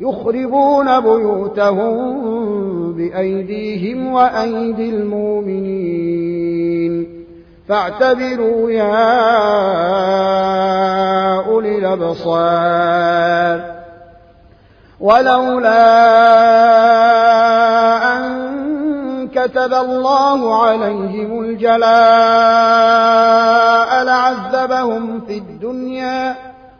يخربون بيوتهم بأيديهم وأيدي المؤمنين. فاعتبروا يا أولي الأبصار. ولولا أن كتب الله عليهم الجلاء لعذبهم في الدنيا.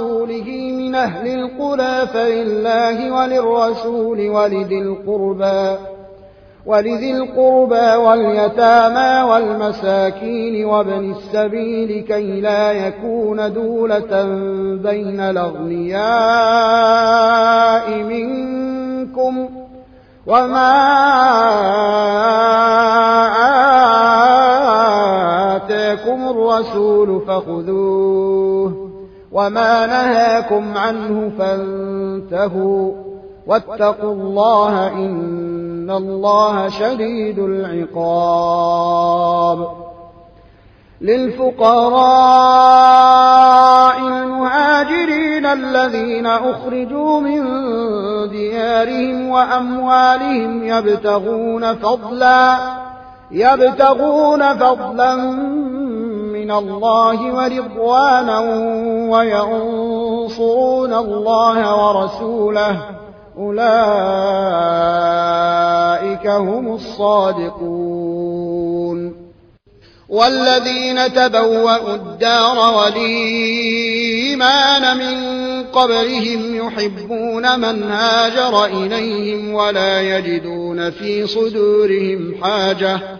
على رسوله من أهل القرى فلله وللرسول ولذي القربى ولذي القربى واليتامى والمساكين وابن السبيل كي لا يكون دولة بين الأغنياء منكم. وما آتاكم الرسول فخذوه وما نهاكم عنه فانتهوا واتقوا الله إن الله شديد العقاب للفقراء المهاجرين الذين أخرجوا من ديارهم وأموالهم يبتغون فضلا يبتغون فضلا من الله ورضوانا وينصرون الله ورسوله. أولئك هم الصادقون. والذين تبوأوا الدار والإيمان من قبلهم يحبون من هاجر إليهم ولا يجدون في صدورهم حاجة.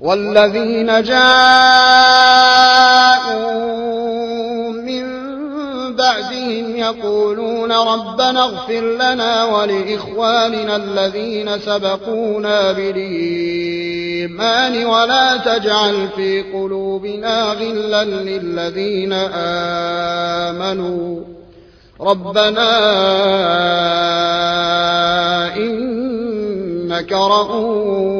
والذين جاءوا من بعدهم يقولون ربنا اغفر لنا ولإخواننا الذين سبقونا بالإيمان ولا تجعل في قلوبنا غلا للذين آمنوا ربنا إنك رؤوف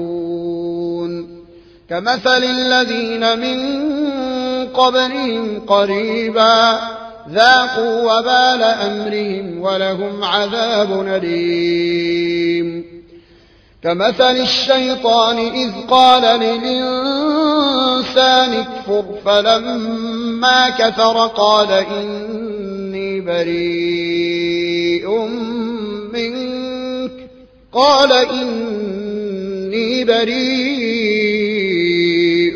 كمثل الذين من قبلهم قريبا ذاقوا وبال أمرهم ولهم عذاب أليم. كمثل الشيطان إذ قال للإنسان اكفر فلما كفر قال إني بريء منك. قال إني بريء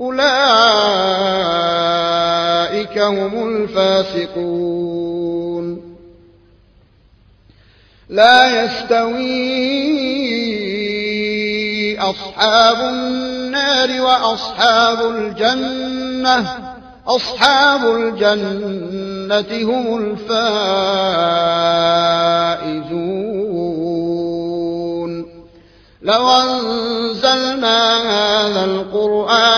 أولئك هم الفاسقون. لا يستوي أصحاب النار وأصحاب الجنة. أصحاب الجنة هم الفائزون. لو أنزلنا هذا القرآن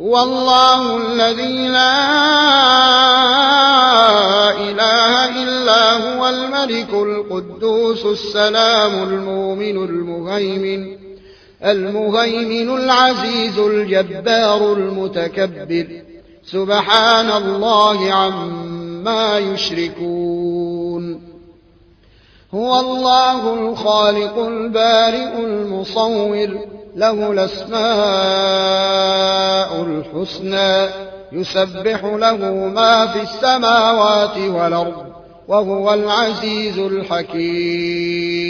هو الله الذي لا إله إلا هو الملك القدوس السلام المؤمن المهيمن المهيمن العزيز الجبار المتكبر سبحان الله عما يشركون هو الله الخالق البارئ المصور له الأسماء الحسنى يسبح له ما في السماوات والأرض وهو العزيز الحكيم.